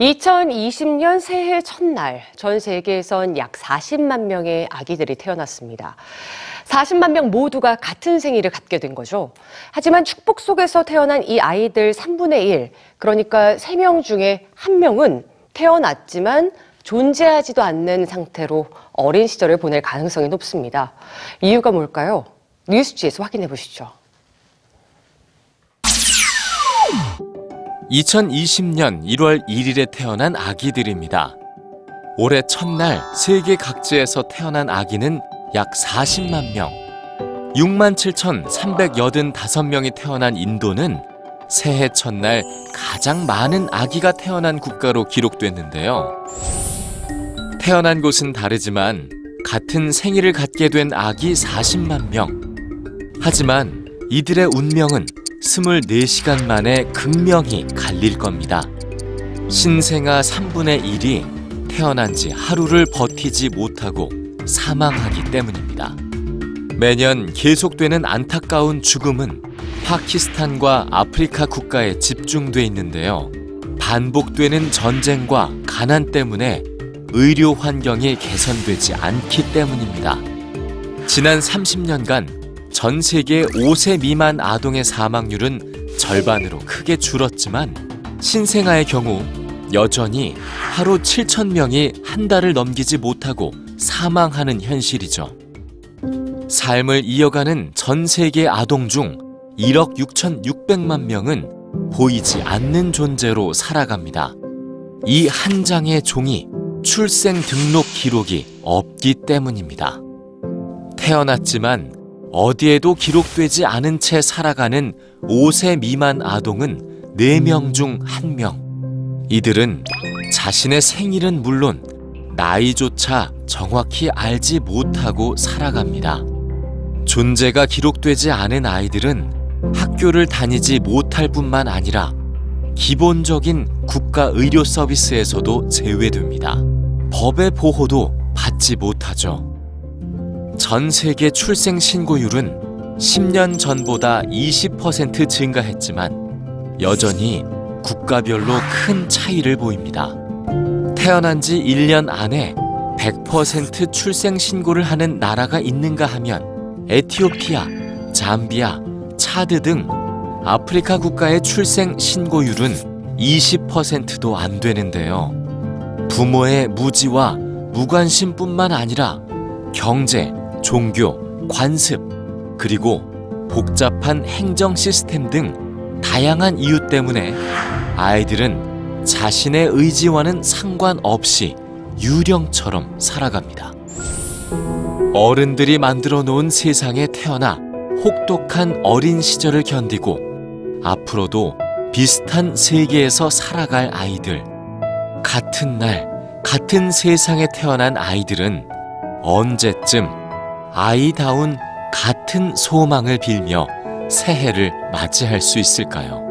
2020년 새해 첫날 전 세계에선 약 40만 명의 아기들이 태어났습니다. 40만 명 모두가 같은 생일을 갖게 된 거죠. 하지만 축복 속에서 태어난 이 아이들 3분의 1, 그러니까 3명 중에 1명은 태어났지만 존재하지도 않는 상태로 어린 시절을 보낼 가능성이 높습니다. 이유가 뭘까요? 뉴스지에서 확인해 보시죠. 2020년 1월 1일에 태어난 아기들입니다. 올해 첫날 세계 각지에서 태어난 아기는 약 40만 명. 6만 7,385명이 태어난 인도는 새해 첫날 가장 많은 아기가 태어난 국가로 기록됐는데요. 태어난 곳은 다르지만 같은 생일을 갖게 된 아기 40만 명. 하지만 이들의 운명은 24시간 만에 극명히 갈릴 겁니다. 신생아 3분의 1이 태어난 지 하루를 버티지 못하고 사망하기 때문입니다. 매년 계속되는 안타까운 죽음은 파키스탄과 아프리카 국가에 집중돼 있는데요. 반복되는 전쟁과 가난 때문에 의료 환경이 개선되지 않기 때문입니다. 지난 30년간 전 세계 5세 미만 아동의 사망률은 절반으로 크게 줄었지만 신생아의 경우 여전히 하루 7천 명이 한 달을 넘기지 못하고 사망하는 현실이죠. 삶을 이어가는 전 세계 아동 중 1억 6,600만 명은 보이지 않는 존재로 살아갑니다. 이 한 장의 종이 출생 등록 기록이 없기 때문입니다. 태어났지만 어디에도 기록되지 않은 채 살아가는 5세 미만 아동은 4명 중 1명. 이들은 자신의 생일은 물론 나이조차 정확히 알지 못하고 살아갑니다. 존재가 기록되지 않은 아이들은 학교를 다니지 못할 뿐만 아니라 기본적인 국가 의료 서비스에서도 제외됩니다. 법의 보호도 받지 못하죠. 전 세계 출생 신고율은 10년 전보다 20% 증가했지만 여전히 국가별로 큰 차이를 보입니다. 태어난 지 1년 안에 100% 출생 신고를 하는 나라가 있는가 하면 에티오피아, 잠비아, 차드 등 아프리카 국가의 출생 신고율은 20%도 안 되는데요. 부모의 무지와 무관심뿐만 아니라 경제, 종교, 관습, 그리고 복잡한 행정 시스템 등 다양한 이유 때문에 아이들은 자신의 의지와는 상관없이 유령처럼 살아갑니다. 어른들이 만들어 놓은 세상에 태어나 혹독한 어린 시절을 견디고 앞으로도 비슷한 세계에서 살아갈 아이들. 같은 날, 같은 세상에 태어난 아이들은 언제쯤 아이다운 같은 소망을 빌며 새해를 맞이할 수 있을까요?